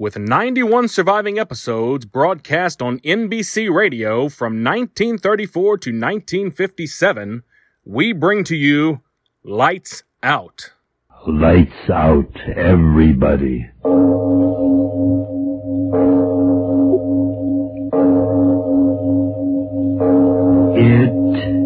with 91 surviving episodes broadcast on NBC Radio from 1934 to 1957, we bring to you Lights Out. Lights out, everybody. It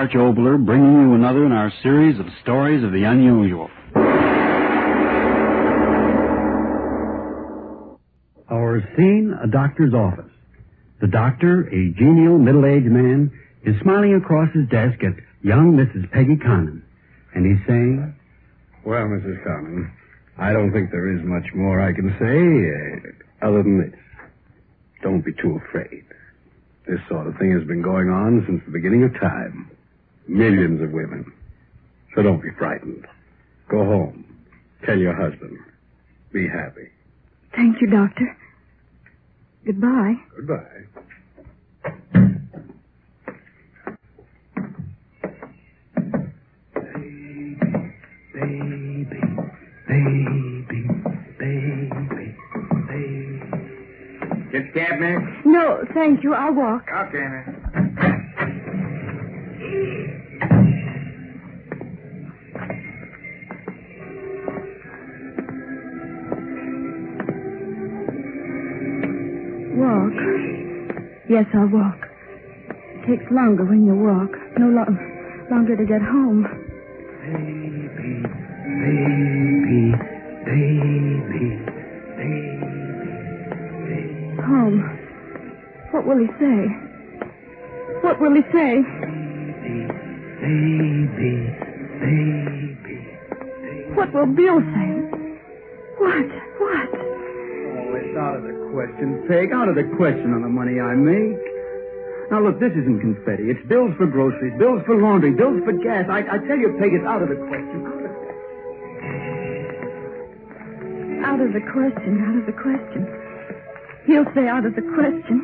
Arch Oboler bringing you another in our series of stories of the unusual. Our scene, a doctor's office. The doctor, a genial middle-aged man, is smiling across his desk at young Mrs. Peggy Connon. And he's saying, Well, Mrs. Connon, I don't think there is much more I can say uh, other than this. Don't be too afraid. This sort of thing has been going on since the beginning of time. Millions of women. So don't be frightened. Go home. Tell your husband. Be happy. Thank you, Doctor. Goodbye. Goodbye. Baby, baby, baby, baby. Get cab, miss? No, thank you. I'll walk. Okay, miss. Yes, I'll walk. It takes longer when you walk. No lo- longer to get home. Baby, baby, baby, baby. baby. Home. What will he say? What will he say? Baby, baby. Baby. What will Bill say? What? What? Oh, it's out of the question, Peg. Out of the question on the money I make. Now, look, this isn't confetti. It's bills for groceries, bills for laundry, bills for gas. I, I tell you, Peg, it's out of the question. Out of the question. Out of the question. Out of the question. He'll say out of the question.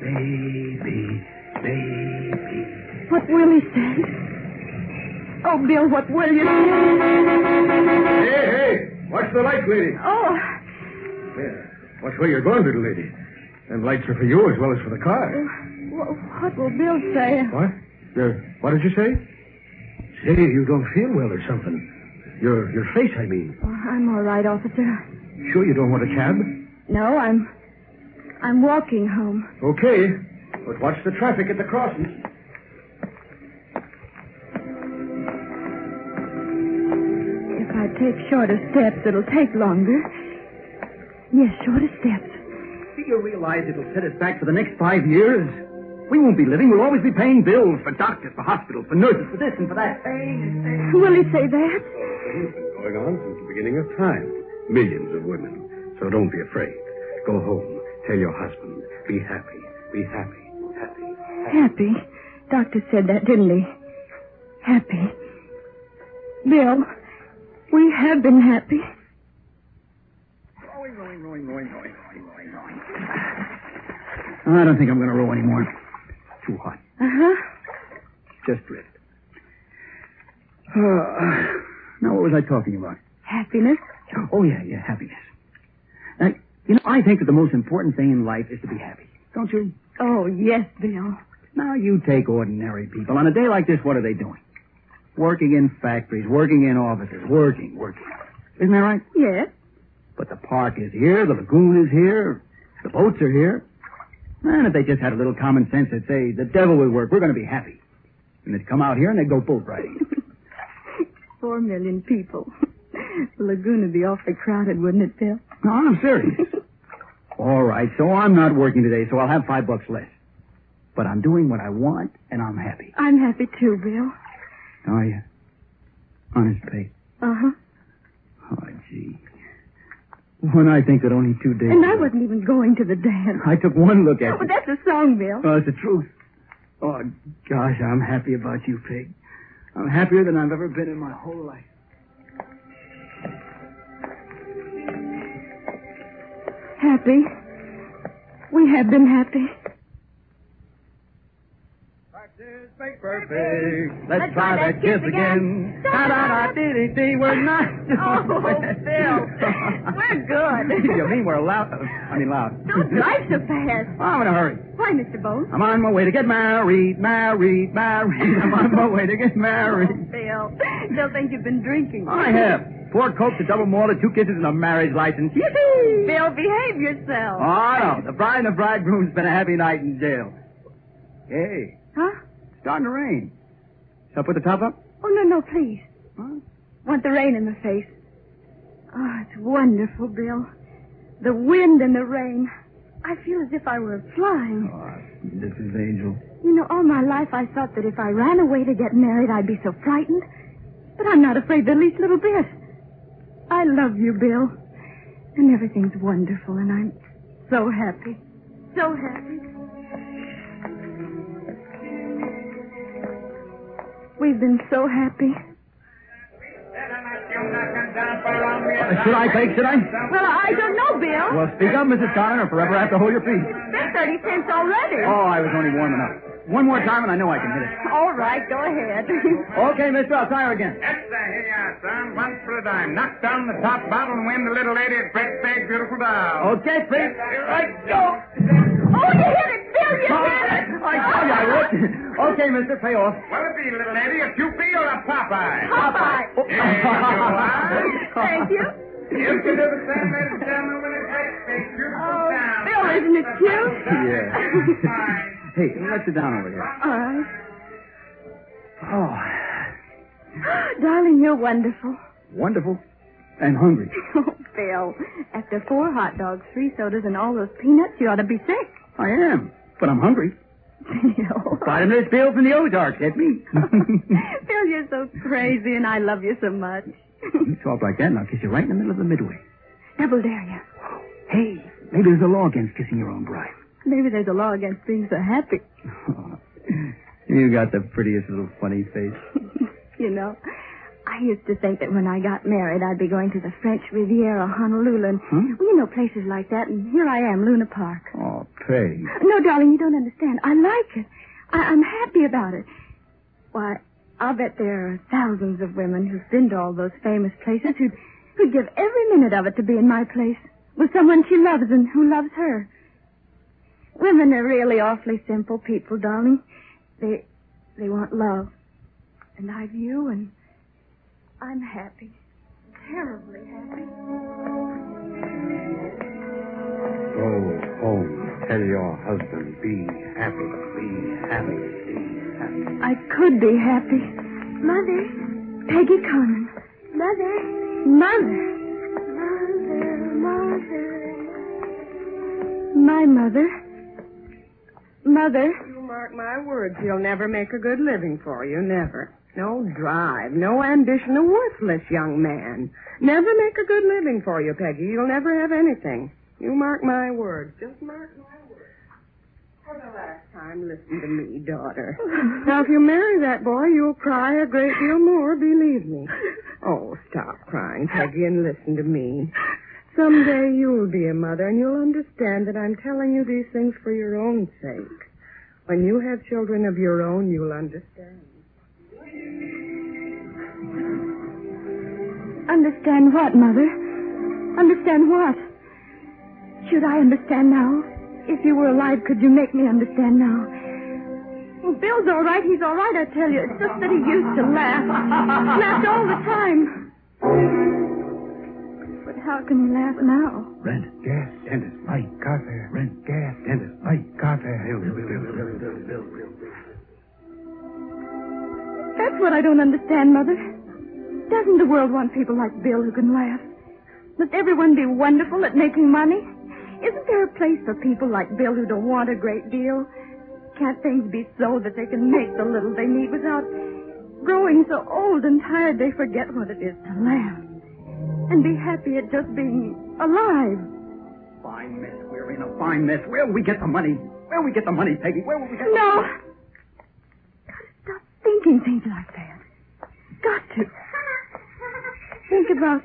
Baby, baby. baby. What will he say? Oh, Bill, what will you say? Hey, hey! Watch the lights, lady. Oh, There. Watch where you're going, little lady. Them lights are for you as well as for the car. wh- what will Bill say? What? What did you say? Say, you don't feel well or something. Your your face, I mean. Oh, I'm all right, officer. Sure you don't want a cab? No, I'm. I'm walking home. Okay. But watch the traffic at the crossings. If I take shorter steps, it'll take longer. Yes, shorter steps. Do you realize it'll set us back for the next five years? We won't be living. We'll always be paying bills for doctors, for hospitals, for nurses, for this and for that. Will he say that? It's been going on since the beginning of time. Millions of women. So don't be afraid. Go home. Tell your husband. Be happy. Be happy. Happy. Happy. Doctor said that, didn't he? Happy. Bill, we have been happy. I don't think I'm going to row anymore. Too hot. Uh-huh. Just drift. Uh, now, what was I talking about? Happiness. Oh, yeah, yeah, happiness. Now, you know, I think that the most important thing in life is to be happy. Don't you? Oh, yes, Bill. Now, you take ordinary people. On a day like this, what are they doing? Working in factories, working in offices, working, working. Isn't that right? Yes. But the park is here, the lagoon is here, the boats are here. And if they just had a little common sense, they'd say, the devil would work, we're going to be happy. And they'd come out here and they'd go boat riding. Four million people. the lagoon would be awfully crowded, wouldn't it, Bill? no, I'm serious. All right, so I'm not working today, so I'll have five bucks less. But I'm doing what I want, and I'm happy. I'm happy too, Bill. Are you? Honest. Uh-huh. Oh, gee. When I think that only two days. And I ago- wasn't even going to the dance. I took one look at Oh, you. that's a song, Bill. Oh, it's the truth. Oh, gosh, I'm happy about you, Pig. I'm happier than I've ever been in my whole life. Happy. We have been happy. Make perfect. Let's try that kiss again. Da da da dee dee We're not. Oh, Bill. We're good. you mean we're loud? I mean loud. Don't drive so fast. I'm in a hurry. Why, Mr. Bones? I'm on my way to get married, married, married. I'm on my way to get Oh, married. Bill. They'll think you've been drinking. I have. Four cokes, a double malted, two kisses, and a marriage license. Yippee! Bill, behave yourself. Oh, no. The bride and the bridegroom's been a happy night in jail. Hey, Huh? It's starting to rain. Shall I put the top up? Oh, no, no, please. Huh? Want the rain in the face. Oh, it's wonderful, Bill. The wind and the rain. I feel as if I were flying. Oh, this is Angel. You know, all my life I thought that if I ran away to get married, I'd be so frightened. But I'm not afraid the least little bit. I love you, Bill. And everything's wonderful, and I'm so happy. So happy. We've been so happy. Should I take, should I? Well, I don't know, Bill. Well, speak up, Mrs. Connor, or forever have to hold your peace. Spent 30 cents already. Oh, I was only warming up. One more time, and I know I can hit it. All right, go ahead. Okay, mister, I'll try her again. Yes, sir. Here you are, son. Once for a dime. Knock down the top bottle and win the little lady at Fred's big beautiful doll. Okay, Pete. Right, go. oh, you hit it, Bill, you hit it. I told you I would. Okay, mister, pay off. Well, it be, little lady, a Kewpie or a Popeye? Popeye. There you are. Thank you. You can do the same, ladies and gentlemen, with a great big beautiful Oh, town. Bill, isn't it cute? Yeah. hey, let's sit down over here. All right. Oh, Darling, you're wonderful. wonderful. And hungry. Oh, Bill, after four hot dogs, three sodas, and all those peanuts, you ought to be sick. I am, but I'm hungry. Bill. Bottomless Bill from the Ozarks, hit me. Bill, you're so crazy, and I love you so much. you talk like that, and I'll kiss you right in the middle of the midway. Double dare you. Hey, maybe there's a law against kissing your own bride. Maybe there's a law against being so happy. you got the prettiest little funny face. you know, I used to think that when I got married, I'd be going to the French Riviera, Honolulu, and, Huh? well, you know, places like that, and here I am, Luna Park. Oh, Peg. No, darling, you don't understand. I like it. I- I'm happy about it. Why, I'll bet there are thousands of women who've been to all those famous places who'd, who'd give every minute of it to be in my place with someone she loves and who loves her. Women are really awfully simple people, darling. They, they want love. And I've you, and I'm happy. Terribly happy. Go home. Tell your husband, be happy, be happy, be happy. I could be happy. Mother. Peggy Conant. Mother. Mother. Mother, mother. My mother. Mother. Mark my words, he'll never make a good living for you, never. No drive, no ambition, a worthless young man. Never make a good living for you, Peggy. You'll never have anything. You mark my words. Just mark my words. For the last time, listen to me, daughter. Now, if you marry that boy, you'll cry a great deal more, believe me. Oh, stop crying, Peggy, and listen to me. Someday you'll be a mother, and you'll understand that I'm telling you these things for your own sake. When you have children of your own, you'll understand. Understand what, Mother? Understand what? Should I understand now? If you were alive, could you make me understand now? Well, Bill's all right. He's all right, I tell you. It's just that he used to laugh. Laughed all the time. But how can he laugh now? Rent, gas, dentist, light, coffee. Rent, gas, dentist, light, bill, bill, bill, bill, bill, bill, bill. That's what I don't understand, Mother. Doesn't the world want people like Bill who can laugh? Must everyone be wonderful at making money? Isn't there a place for people like Bill who don't want a great deal? Can't things be so that they can make the little they need without growing so old and tired they forget what it is to laugh and be happy at just being alive? Fine mess. We're in a fine mess. Where'll we get the money? Where'll we get the money, Peggy? Where will we get the No. Gotta stop thinking things like that. Got to. Think about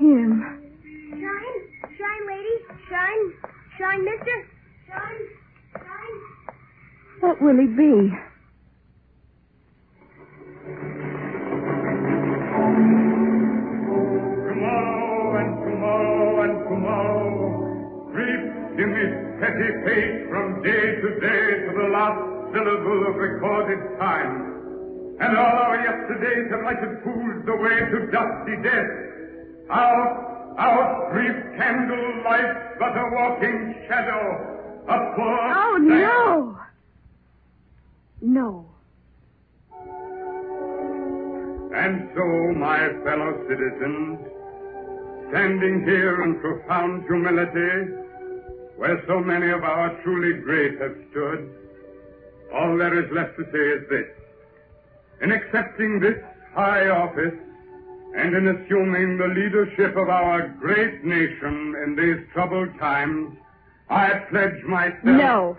him. Shine, shine, lady, shine, shine, mister, shine, shine. What will he be? Of recorded time. And all our yesterdays have lighted pools the way to dusty death. Out, out, brief candle light, but a walking shadow, a poor... Oh, no. No. And so, my fellow citizens, standing here in profound humility, where so many of our truly great have stood, all there is left to say is this. In accepting this high office, and in assuming the leadership of our great nation in these troubled times, I pledge myself... No.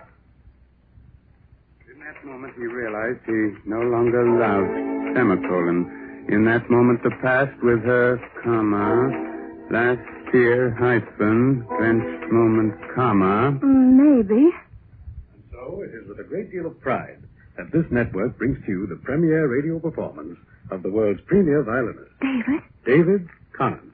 In that moment, he realized he no longer loved semicolon. In that moment, the past with her, comma, last year, hyphen, clenched moment, comma. Maybe. So it is with a great deal of pride that this network brings to you the premiere radio performance of the world's premier violinist, David? David Conant.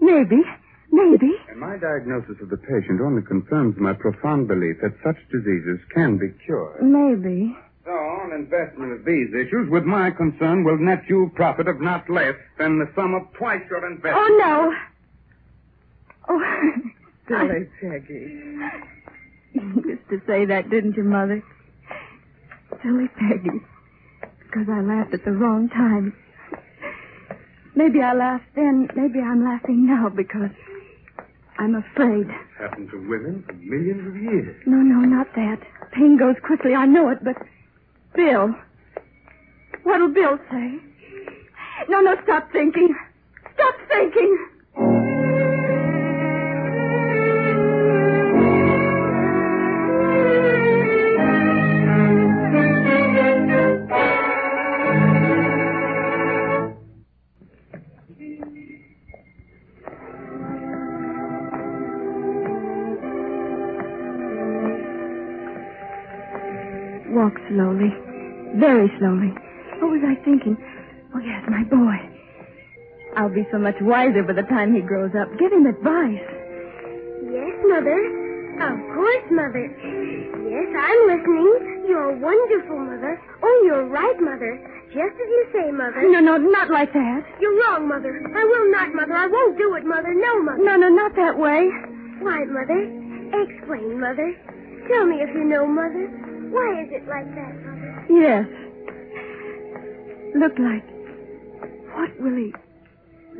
Maybe. Maybe. And my diagnosis of the patient only confirms my profound belief that such diseases can be cured. Maybe. So, investment of these issues, with my concern, will net you profit of not less than the sum of twice your investment. Oh, no. Oh. Silly Peggy. You used to say that, didn't you, Mother? Silly Peggy. Because I laughed at the wrong time. Maybe I laughed then. Maybe I'm laughing now because I'm afraid. Happened to women for millions of years. No, no, not that. Pain goes quickly, I know it, but Bill. What'll Bill say? No, no, stop thinking. Stop thinking. Walk slowly. Very slowly. What was I thinking? Oh, yes, my boy. I'll be so much wiser by the time he grows up. Give him advice. Yes, Mother. Of course, Mother. Yes, I'm listening. You're wonderful, Mother. Oh, you're right, Mother. Just as you say, Mother. No, no, not like that. You're wrong, Mother. I will not, Mother. I won't do it, Mother. No, Mother. No, no, not that way. Why, Mother? Explain, Mother. Tell me if you know, Mother. Why is it like that, Mother? Yes. Look like. What will he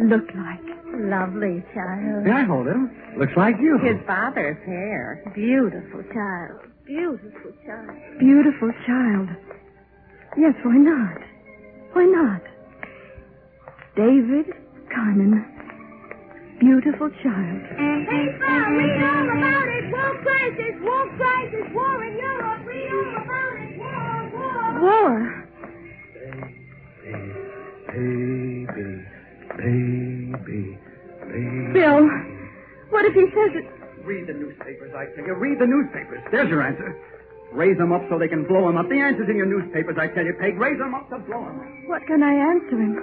look like? Lovely child. May I hold him? Looks like you. His father's hair. Beautiful child. Beautiful child. Beautiful child. Yes, why not? Why not? David Carmen. Beautiful child. Hey, Bob, read all about it. War crisis, war crisis, war in Europe. Read all about it. War, war. War. Baby, baby, baby. Bill, what if he says it? Read the newspapers, I tell you. Read the newspapers. There's your answer. Raise them up so they can blow them up. The answer's in your newspapers, I tell you, Peg. Raise them up to blow them up. What can I answer him?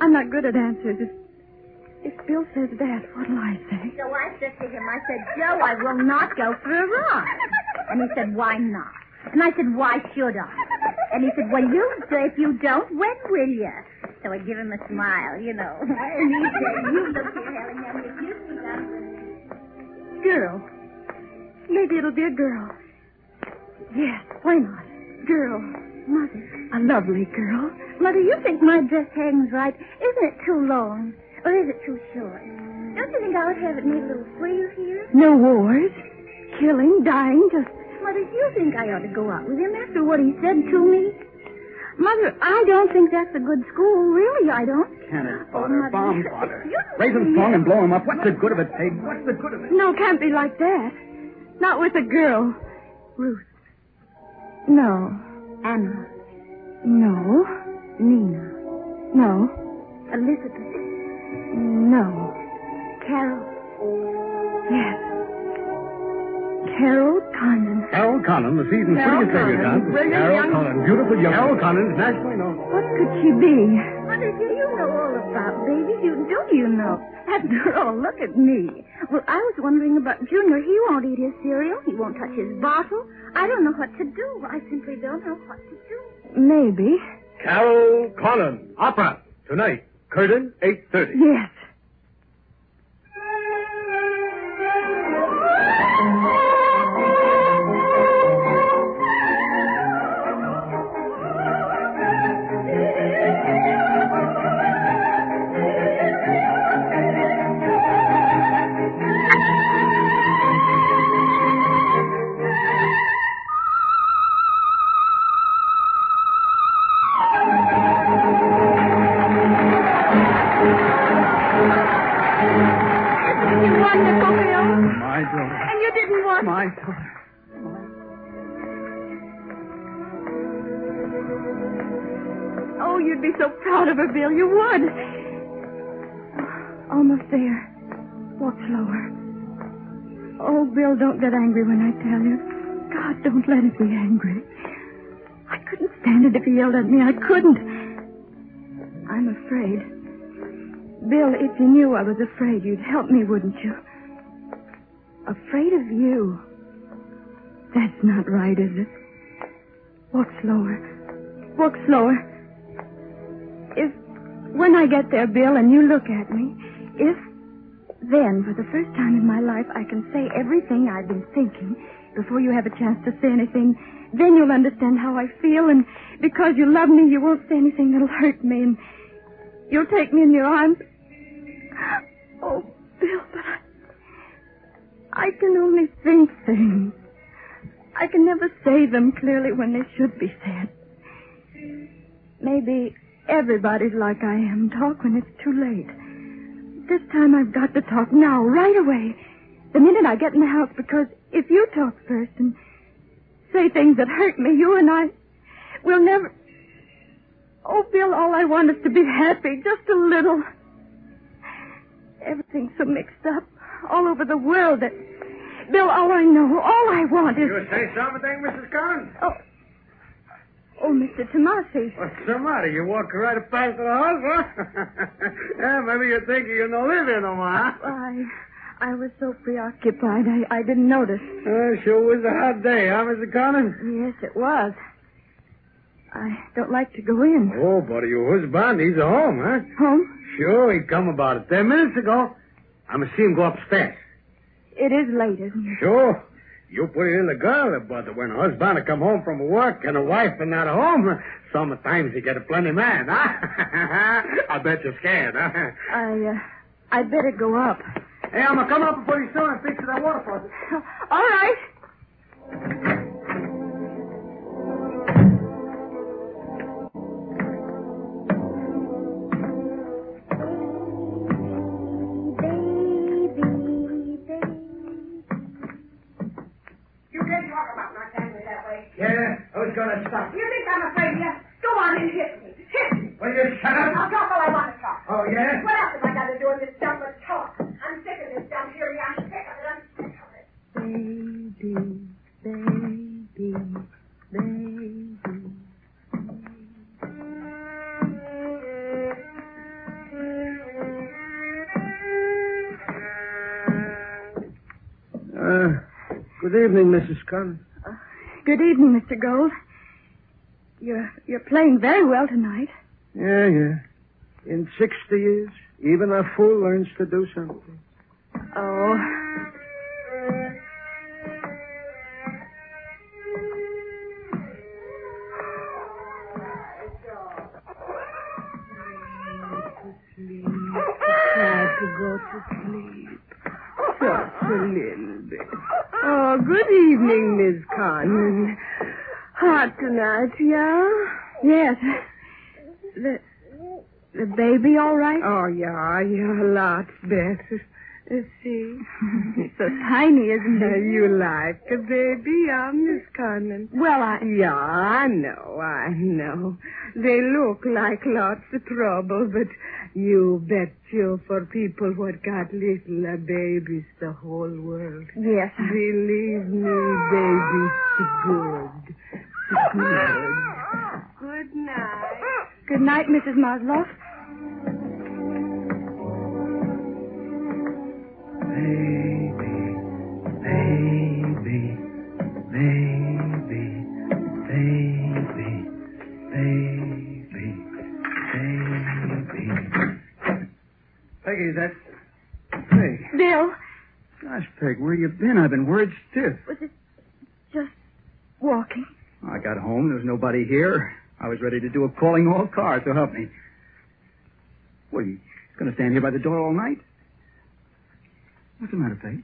I'm not good at answers. If, if Bill says that, what'll I say? So I said to him, I said, Joe, I will not go for a ride. And he said, why not? And I said, why should I? And he said, well, you, if you don't, when will you? So I give him a smile, you know. And he said, you look here, Helen, you see that... Girl, Maybe it'll be a girl. Yes, why not? Girl. Mother. A lovely girl. Mother, you think my dress hangs right. Isn't it too long? Or is it too short? Don't you think I would have it made a little freer here? No wars. Killing, dying, just. Mother, you think I ought to go out with him after what he said to me? Mother, I don't think that's a good school. Really, I don't. Cannon Oh, fodder, Mother. bomb fodder. Raise them strong and blow him up. What's the good of it, Peg? What's the good of it? No, can't be like that. Not with a girl. Ruth, No. Anna, No. Nina, No. Elizabeth, No. Carol. Yes. Carol Condon. Carol Connon, the season's Carol prettiest lady Connon, around. brilliant Carol young- Connon, beautiful young. Carol Connon's nationally known. What could she be? Mother, do you know all about babies? You do you know? After all, look at me. Well, I was wondering about Junior. He won't eat his cereal. He won't touch his bottle. I don't know what to do. I simply don't know what to do. Maybe. Carol Connon, opera tonight. Curtain eight thirty. Yes. Oh, you'd be so proud of her, Bill. You would. Almost there. Walk slower. Oh, Bill, don't get angry when I tell you. God, don't let it be angry. I couldn't stand it if he yelled at me. I couldn't. I'm afraid. Bill, if you knew I was afraid, you'd help me, wouldn't you? Afraid of you. That's not right, is it? Walk slower. Walk slower. If, when I get there, Bill, and you look at me, if then, for the first time in my life, I can say everything I've been thinking before you have a chance to say anything, then you'll understand how I feel, and because you love me, you won't say anything that'll hurt me, and you'll take me in your arms. Oh, Bill, but I, I can only think things. I can never say them clearly when they should be said. Maybe everybody's like I am. Talk when it's too late. This time I've got to talk now, right away. The minute I get in the house, because if you talk first and say things that hurt me, you and I will never. Oh, Bill, all I want is to be happy, just a little. Everything's so mixed up all over the world that. Bill, all I know, all I want is. You say something, Mrs. Connon? Oh. Oh, Mr. Tomasi. What's the matter? You walk right past the house, huh? yeah, maybe you're thinking you don't live here no more, huh? I, I was so preoccupied, I, I didn't notice. Uh, sure was a hot day, huh, Mr. Connon? Yes, it was. I don't like to go in. Oh, but your husband, he's at home, huh? Home? Sure, he come about ten minutes ago. I'm gonna see him go upstairs. It is late, isn't it? Sure. You put it in the girl, but when a husband come home from work and a wife are not home, sometimes you get a plenty man, huh? I bet you're scared, huh? I, uh, I'd better go up. Hey, I'm gonna come up before you soon and fix that water faucet. All right. Yeah, who's gonna stop You think I'm afraid of you? Go on and hit me. Hit me. Will you shut up? I'll talk all I want to talk. Oh, yeah? What else have I got to do in this dump but talk? I'm sick of this dump here. I'm sick of it. I'm sick of it. Baby, baby, baby. Uh, good evening, Mrs. Conn. Good evening, Mr. Gold. You're, you're playing very well tonight. Yeah, yeah. In 60 years, even a fool learns to do something. Oh. to go to sleep. Just a little bit. Oh, good evening, Miss Conlon. Hot tonight, yeah? Yes. The, the baby all right? Oh, yeah, yeah, lots better. Let's see. so tiny, isn't it? you like a baby, huh, Miss Conlon? Well, I... Yeah, I know, I know. They look like lots of trouble, but you bet you for people what got little uh, babies the whole world. Yes. Believe me, babies, good. Good. Good night. Good night, Mrs. Maslow. Baby, Peg, where you been? I've been worried stiff. was it just walking? I got home. There was nobody here. I was ready to do a calling all cars, so help me. What, are you going to stand here by the door all night? What's the matter, Peg?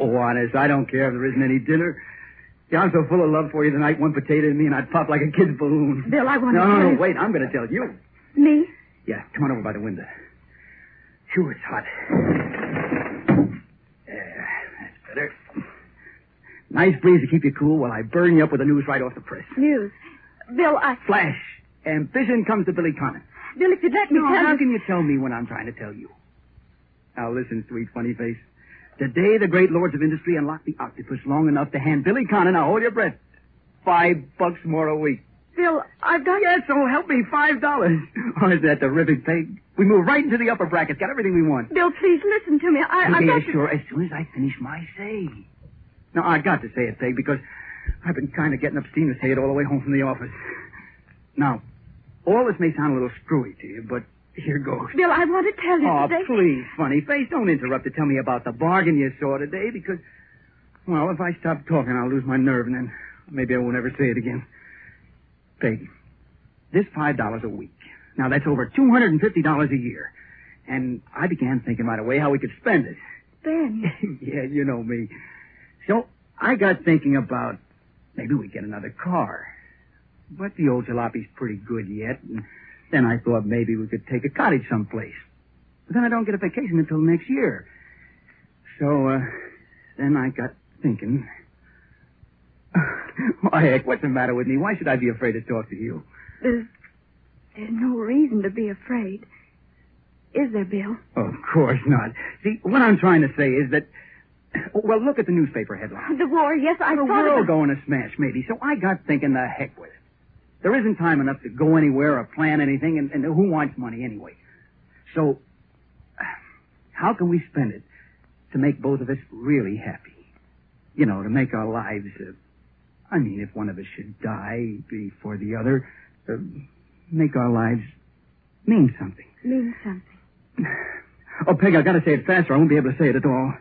Oh, honest, I don't care if there isn't any dinner. Yeah, I'm so full of love for you tonight, one potato to me, and I'd pop like a kid's balloon. Bill, I want No, to no, tell no, wait, I'm going to tell you. Me? Yeah, come on over by the window. Phew, it's hot. Yeah, that's better. Nice breeze to keep you cool while I burn you up with the news right off the press. News. Bill, I... Flash. Ambition comes to Billy Connor. Bill, if you'd let me No, tell how you... can you tell me when I'm trying to tell you? Now listen, sweet funny face. Today the great lords of industry unlocked the octopus long enough to hand Billy Connor, now hold your breath, five bucks more a week. Bill, I've got... Yes, so help me, five dollars. Oh, is that terrific, Peg? We move right into the upper brackets, got everything we want. Bill, please listen to me. I, I've yeah, to... sure, as soon as I finish my say. Now, I got to say it, Peg, because I've been kind of getting up steam to say it all the way home from the office. Now, all this may sound a little screwy to you, but here goes. Bill, I want to tell you Oh, today... please, funny face, don't interrupt to tell me about the bargain you saw today, because, well, if I stop talking, I'll lose my nerve, and then maybe I won't ever say it again. Peg, this five dollars a week. Now that's over two hundred and fifty dollars a year, and I began thinking right away how we could spend it. Ben, yeah, you know me. So I got thinking about maybe we get another car. But the old jalopy's pretty good yet, and then I thought maybe we could take a cottage someplace. But then I don't get a vacation until next year. So, uh, then I got thinking. Why, heck, what's the matter with me? Why should I be afraid to talk to you? there's... There's no reason to be afraid. Is there, Bill? Of course not. See, what I'm trying to say is that, well, look at the newspaper headline. The war, yes, I the thought world about... going to smash, maybe. So I got thinking the heck with it. There isn't time enough to go anywhere or plan anything, and, and who wants money anyway? So, how can we spend it to make both of us really happy? You know, to make our lives, uh, I mean, if one of us should die before the other, uh, make our lives mean something. Mean something. Oh, Peg, I gotta say it faster. I won't be able to say it at all.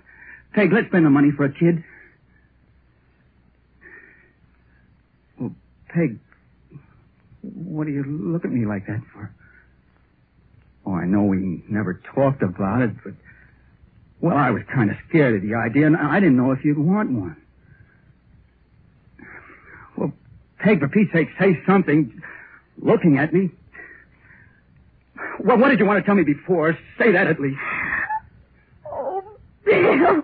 Peg, let's spend the money for a kid. Well, Peg, what do you look at me like that for? Oh, I know we never talked about it, but, well, I was kind of scared of the idea, and I didn't know if you'd want one. Well, Peg, for Pete's sake, say something. Looking at me. Well, what did you want to tell me before? Say that at least. Oh, Bill.